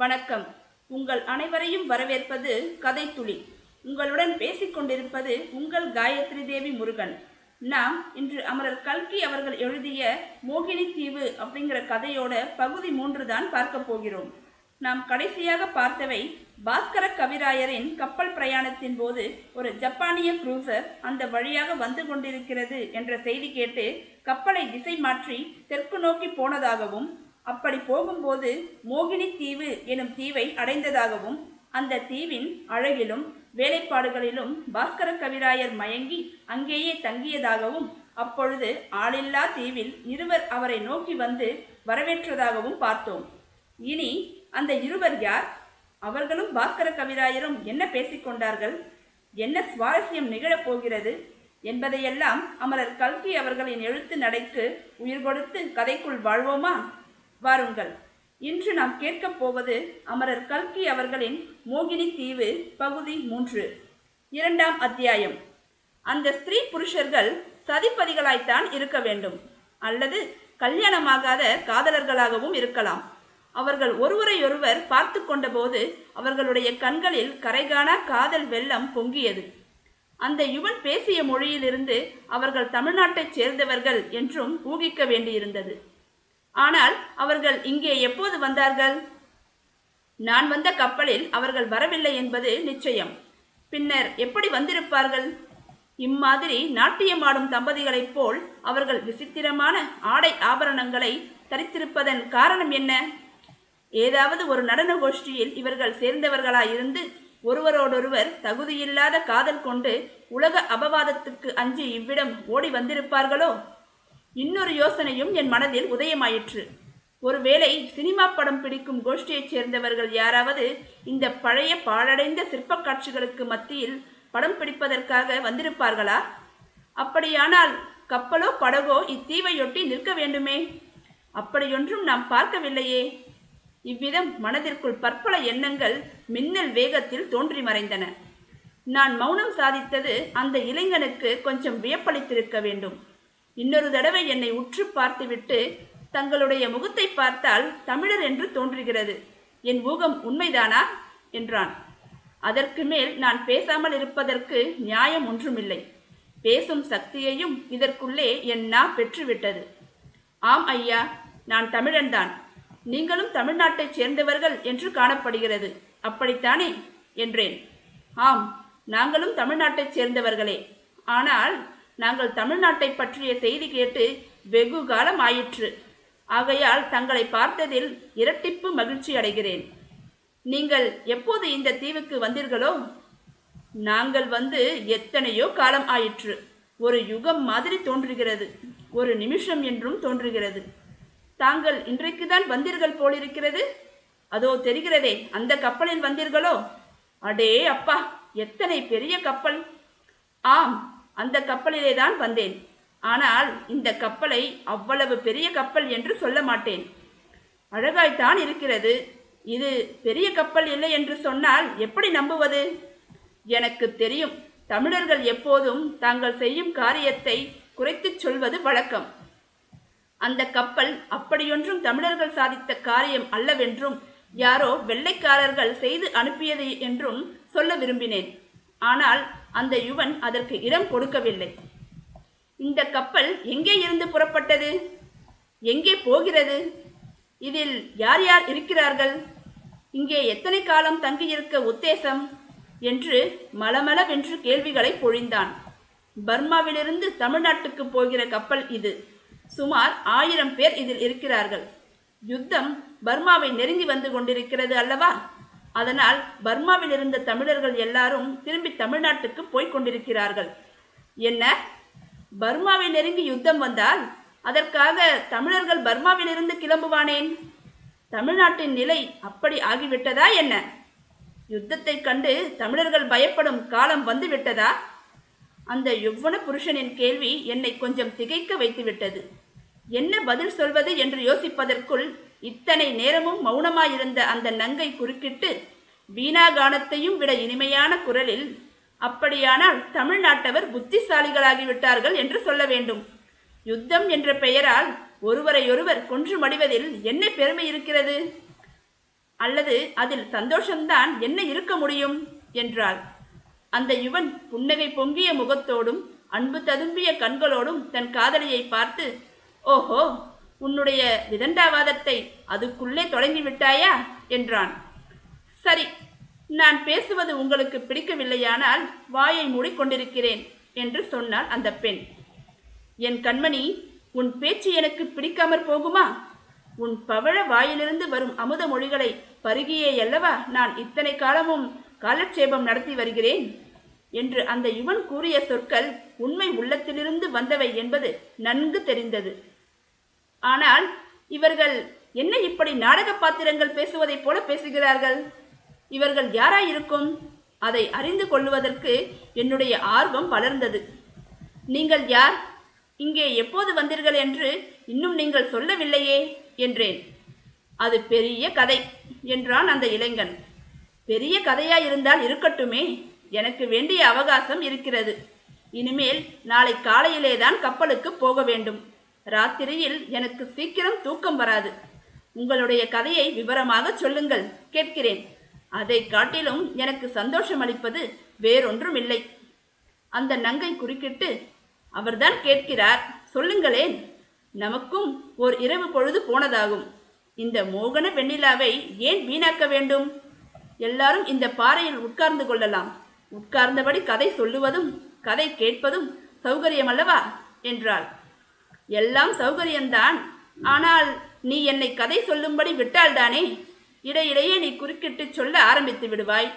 வணக்கம். உங்கள் அனைவரையும் வரவேற்பது கதைத்துளி உங்களுடன் பேசிக்கொண்டிருப்பது உங்கள் காயத்ரி தேவி முருகன். நாம் இன்று அமரர் கல்கி அவர்கள் எழுதிய மோகினி தீவு அப்படிங்கிற கதையோட பகுதி மூன்று தான் பார்க்க போகிறோம். நாம் கடைசியாக பார்த்தவை பாஸ்கர கவிராயரின் கப்பல் பிரயாணத்தின் போது ஒரு ஜப்பானிய குரூசர் அந்த வழியாக வந்து கொண்டிருக்கிறது என்ற செய்தி கேட்டு கப்பலை திசை மாற்றி தெற்கு நோக்கி போனதாகவும் அப்படி போகும்போது மோகினி தீவு எனும் தீவை அடைந்ததாகவும் அந்த தீவின் அழகிலும் வேலைப்பாடுகளிலும் பாஸ்கர கவிராயர் மயங்கி அங்கேயே தங்கியதாகவும் அப்பொழுது ஆளில்லா தீவில் இருவர் அவரை நோக்கி வந்து வரவேற்றதாகவும் பார்த்தோம். இனி அந்த இருவர் யார்? அவர்களும் பாஸ்கர கவிராயரும் என்ன பேசிக்கொண்டார்கள் என்ன சுவாரஸ்யம் நிகழப் போகிறது? என்பதையெல்லாம் அமரர் கல்கி அவர்களின் எழுத்து நடைக்கு உயிர் கொடுத்து கதைக்குள் வாழ்வோமா? வாருங்கள். இன்று நாம் கேட்கப் போவது அமரர் கல்கி அவர்களின் மோகினி தீவு பகுதி மூன்று. இரண்டாம் அத்தியாயம். அந்த ஸ்திரீ புருஷர்கள் சதிப்பதிகளாய்த்தான் இருக்க வேண்டும். அல்லது கல்யாணமாகாத காதலர்களாகவும் இருக்கலாம். அவர்கள் ஒருவரையொருவர் பார்த்து கொண்டபோது அவர்களுடைய கண்களில் கரைகான காதல் வெள்ளம் பொங்கியது. அந்த யுவன் பேசிய மொழியிலிருந்து அவர்கள் தமிழ்நாட்டைச் சேர்ந்தவர்கள் என்றும் ஊகிக்க வேண்டியிருந்தது. ஆனால் அவர்கள் இங்கே எப்போது வந்தார்கள்? நான் வந்த கப்பலில் அவர்கள் வரவில்லை என்பது நிச்சயம். பின்னர் எப்படி வந்திருப்பார்கள்? இம்மாதிரி நாட்டியமாடும் தம்பதிகளைப் போல் அவர்கள் விசித்திரமான ஆடை ஆபரணங்களை தரித்திருப்பதன் காரணம் என்ன? ஏதாவது ஒரு நடன கோஷ்டியில் இவர்கள் சேர்ந்தவர்களாயிருந்து ஒருவரோடொருவர் தகுதியில்லாத காதல் கொண்டு உலக அபவாதத்துக்கு அஞ்சு இவ்விடம் ஓடி வந்திருப்பார்களோ? இன்னொரு யோசனையும் என் மனதில் உதயமாயிற்று. ஒருவேளை சினிமா படம் பிடிக்கும் கோஷ்டியைச் சேர்ந்தவர்கள் யாராவது இந்த பழைய பாழடைந்த சிற்பக் காட்சிகளுக்கு மத்தியில் படம் பிடிப்பதற்காக வந்திருப்பார்களா? அப்படியானால் கப்பலோ படகோ இத்தீவையொட்டி நிற்க வேண்டுமே? அப்படியொன்றும் நாம் பார்க்கவில்லையே. இவ்விதம் மனதிற்குள் பற்பல எண்ணங்கள் மின்னல் வேகத்தில் தோன்றி மறைந்தன. நான் மௌனம் சாதித்தது அந்த இளைஞனுக்கு கொஞ்சம் வியப்பளித்திருக்க வேண்டும். இன்னொரு தடவை என்னை உற்று பார்த்துவிட்டு தங்களுடைய முகத்தை பார்த்தால் தமிழர் என்று தோன்றுகிறது. என் ஊகம் உண்மைதானா? என்றான். அதற்கு மேல் நான் பேசாமல் இருப்பதற்கு நியாயம் ஒன்றுமில்லை. பேசும் சக்தியையும் இதற்குள்ளே என் நா பெற்றுவிட்டது. ஆம் ஐயா நான் தமிழன்தான். நீங்களும் தமிழ்நாட்டைச் சேர்ந்தவர்கள் என்று காணப்படுகிறது. அப்படித்தானே? என்றேன். ஆம் நாங்களும் தமிழ்நாட்டைச் சேர்ந்தவர்களே. ஆனால் நாங்கள் தமிழ்நாட்டை பற்றிய செய்தி கேட்டு வெகு காலம் ஆயிற்று ஆகையால் தங்களை பார்த்ததில் இரட்டிப்பு மகிழ்ச்சி அடைகிறேன். நீங்கள் எப்போது இந்த தீவுக்கு வந்தீர்களோ? நாங்கள் வந்து எத்தனையோ காலம் ஆயிற்று. ஒரு யுகம் மாதிரி தோன்றுகிறது. ஒரு நிமிஷம் என்றும் தோன்றுகிறது. தாங்கள் இன்றைக்குதான் வந்தீர்கள் போலிருக்கிறது? அதோ தெரிகிறதே அந்த கப்பலில் வந்தீர்களோ? அடே அப்பா எத்தனை பெரிய கப்பல்? ஆம் அந்த கப்பலிலே தான் வந்தேன். ஆனால் இந்த கப்பலை அவ்வளவு பெரிய கப்பல் என்று சொல்ல மாட்டேன். அழகாய்த்தான் இருக்கிறது. இது பெரிய கப்பல் இல்லை என்று சொன்னால் எப்படி நம்புவது? எனக்கு தெரியும் தமிழர்கள் எப்போதும் தாங்கள் செய்யும் காரியத்தை குறைத்துச் சொல்வது வழக்கம். அந்த கப்பல் அப்படியொன்றும் தமிழர்கள் சாதித்த காரியம் அல்லவென்றும் யாரோ வெள்ளைக்காரர்கள் செய்து அனுப்பியது என்றும் சொல்ல விரும்பினேன். ஆனால் அந்த யுவன் அதற்கு இடம் கொடுக்கவில்லை. இந்த கப்பல் எங்கே இருந்து புறப்பட்டது? எங்கே போகிறது? இதில் யார் யார் இருக்கிறார்கள்? இங்கே எத்தனை காலம் தங்கியிருக்க உத்தேசம்? என்று மலமளவென்று கேள்விகளை பொழிந்தான். பர்மாவிலிருந்து தமிழ்நாட்டுக்கு போகிற கப்பல் இது. சுமார் ஆயிரம் பேர் இதில் இருக்கிறார்கள். யுத்தம் பர்மாவை நெருங்கி வந்து கொண்டிருக்கிறது அல்லவா? அதனால் பர்மாவில் இருந்த தமிழர்கள் எல்லாரும் திரும்பி தமிழ்நாட்டுக்கு போய்க் கொண்டிருக்கிறார்கள். என்ன? பர்மாவை நெருங்கி யுத்தம் வந்தால் அதற்காக தமிழர்கள் பர்மாவிலிருந்து கிளம்புவானேன்? தமிழ்நாட்டின் நிலை அப்படி ஆகிவிட்டதா என்ன? யுத்தத்தை கண்டு தமிழர்கள் பயப்படும் காலம் வந்து விட்டதா அந்த யுவன புருஷனின் கேள்வி என்னை கொஞ்சம் திகைக்க வைத்துவிட்டது. என்ன பதில் சொல்வது என்று யோசிப்பதற்குள் இத்தனை நேரமும் மௌனமாயிருந்த அந்த நங்கை குறுக்கிட்டு வீணாகானத்தையும் விட இனிமையான குரலில் அப்படியானால் தமிழ்நாட்டவர் புத்திசாலிகளாகிவிட்டார்கள் என்று சொல்ல வேண்டும். யுத்தம் என்ற பெயரால் ஒருவரையொருவர் கொன்று மடிவதில் என்ன பெருமை இருக்கிறது? அல்லது அதில் சந்தோஷம்தான் என்ன இருக்க முடியும்? என்றாள். அந்த யுவன் புன்னகை பொங்கிய முகத்தோடும் அன்பு ததும்பிய கண்களோடும் தன் காதலியை பார்த்து ஓஹோ! உன்னுடைய விதண்டாவாதத்தை அதுக்குள்ளே தொடங்கி விட்டாயா என்றான். சரி நான் பேசுவது உங்களுக்கு பிடிக்கவில்லையானால் வாயை மூடிக்கொண்டிருக்கிறேன் என்று சொன்னாள் அந்த பெண். என் கண்மணி உன் பேச்சு எனக்கு பிடிக்காமற் போகுமா? உன் பவழ வாயிலிருந்து வரும் அமுத மொழிகளை பருகியே அல்லவா நான் இத்தனை காலமும் காலட்சேபம் நடத்தி வருகிறேன்? என்று அந்த யுவன் கூறிய சொற்கள் உண்மை உள்ளத்திலிருந்து வந்தவை என்பது நன்கு தெரிந்தது. ஆனால் இவர்கள் என்ன இப்படி நாடக பாத்திரங்கள் பேசுவதைப் போல பேசுகிறார்கள்? இவர்கள் யாராயிருக்கும்? அதை அறிந்து கொள்வதற்கு என்னுடைய ஆர்வம் வளர்ந்தது. நீங்கள் யார்? இங்கே எப்போது வந்தீர்கள் என்று இன்னும் நீங்கள் சொல்லவில்லையே என்றேன். அது பெரிய கதை என்றான் அந்த இளைஞன். பெரிய கதையாயிருந்தால் இருக்கட்டுமே. எனக்கு வேண்டிய அவகாசம் இருக்கிறது. இனிமேல் நாளை காலையிலே தான் கப்பலுக்கு போக வேண்டும். ராத்திரியில் எனக்கு சீக்கிரம் தூக்கம் வராது. உங்களுடைய கதையை விவரமாக சொல்லுங்கள் கேட்கிறேன். அதை காட்டிலும் எனக்கு சந்தோஷம் அளிப்பது வேறொன்றும் இல்லை அந்த நங்கை குறுக்கிட்டு அவர்தான் கேட்கிறார் சொல்லுங்களேன். நமக்கும் ஓர் இரவு பொழுது போனதாகும். இந்த மோகன வெண்ணிலாவை ஏன் வீணாக்க வேண்டும்? எல்லாரும் இந்த பாறையில் உட்கார்ந்து கொள்ளலாம். உட்கார்ந்தபடி கதை சொல்லுவதும் கதை கேட்பதும் சௌகரியம் அல்லவா என்றாள். எல்லாம் சௌகரியம்தான். ஆனால் நீ என்னை கதை சொல்லும்படி விட்டால்தானே? இடையிடையே நீ குறுக்கிட்டு சொல்ல ஆரம்பித்து விடுவாய்.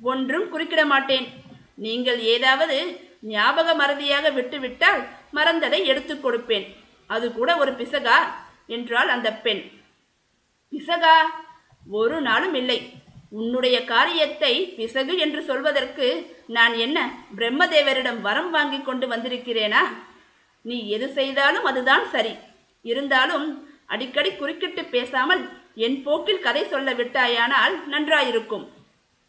ஒன்றும் குறுக்கிட மாட்டேன். நீங்கள் ஏதாவது ஞாபக மறதியாக விட்டுவிட்டால் மறந்ததை எடுத்துக் கொடுப்பேன். அது கூட ஒரு பிசகா என்றாள் அந்த பெண். பிசகா? ஒரு நாளும் இல்லை. உன்னுடைய காரியத்தை பிசகு என்று சொல்வதற்கு நான் என்ன பிரம்மதேவரிடம் வரம் வாங்கி கொண்டு வந்திருக்கிறேனா? நீ எது செய்தாலும் அதுதான் சரி. இருந்தாலும் அடிக்கடி குறுக்கிட்டு பேசாமல் என் போக்கில் கதை சொல்ல விட்டாயானால் நன்றாயிருக்கும்.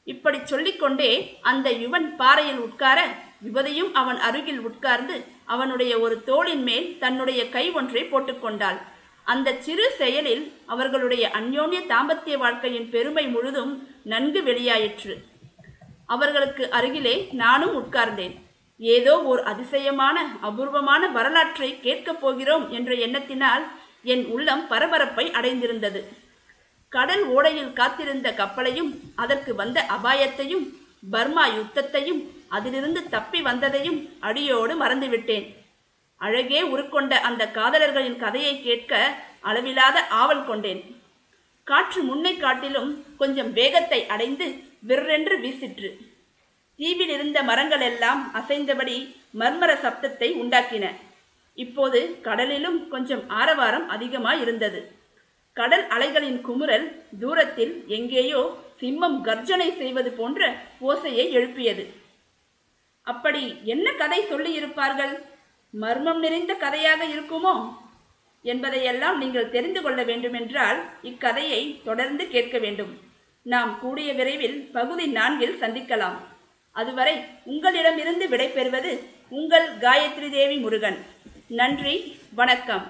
இப்படி சொல்லிக்கொண்டே அந்த யுவன் பாறையில் உட்கார யுவதியும் அவன் அருகில் உட்கார்ந்து அவனுடைய ஒரு தோளின் மேல் தன்னுடைய கை ஒன்றை போட்டுக்கொண்டாள் அந்த சிறு செயலில் அவர்களுடைய அந்யோன்ய தாம்பத்திய வாழ்க்கையின் பெருமை முழுதும் நன்கு வெளியாயிற்று. அவர்களுக்கு அருகிலே நானும் உட்கார்ந்தேன். ஏதோ ஓர் அதிசயமான அபூர்வமான வரலாற்றை கேட்கப் போகிறோம் என்ற எண்ணத்தினால் என் உள்ளம் பரபரப்பை அடைந்திருந்தது. கடல் ஓடையில் காத்திருந்த கப்பலையும் அதற்கு வந்த அபாயத்தையும் பர்மா யுத்தத்தையும் அதிலிருந்து தப்பி வந்ததையும் அடியோடு மறந்துவிட்டேன். அழகே உருக்கொண்ட அந்த காதலர்களின் கதையை கேட்க அளவில்லாத ஆவல் கொண்டேன். காற்று முன்னை காட்டிலும் கொஞ்சம் வேகத்தை அடைந்து விற்றென்று வீசிற்று. தீவில் இருந்த மரங்கள் எல்லாம் அசைந்தபடி மர்மர சப்தத்தை உண்டாக்கின. இப்போது கடலிலும் கொஞ்சம் ஆரவாரம் அதிகமாய் இருந்தது கடல் அலைகளின் குமுறல் தூரத்தில் எங்கேயோ சிம்மம் கர்ஜனை செய்வது போன்ற ஓசையை எழுப்பியது. அப்படி என்ன கதை சொல்லியிருப்பார்கள்? மர்மம் நிறைந்த கதையாக இருக்குமோ? என்பதையெல்லாம் நீங்கள் தெரிந்து கொள்ள வேண்டுமென்றால் இக்கதையை தொடர்ந்து கேட்க வேண்டும். நாம் கூடிய விரைவில் பகுதி நான்கில் சந்திக்கலாம். அதுவரை உங்களிடமிருந்து விடைபெறுவது உங்கள் காயத்ரி தேவி முருகன். நன்றி வணக்கம்.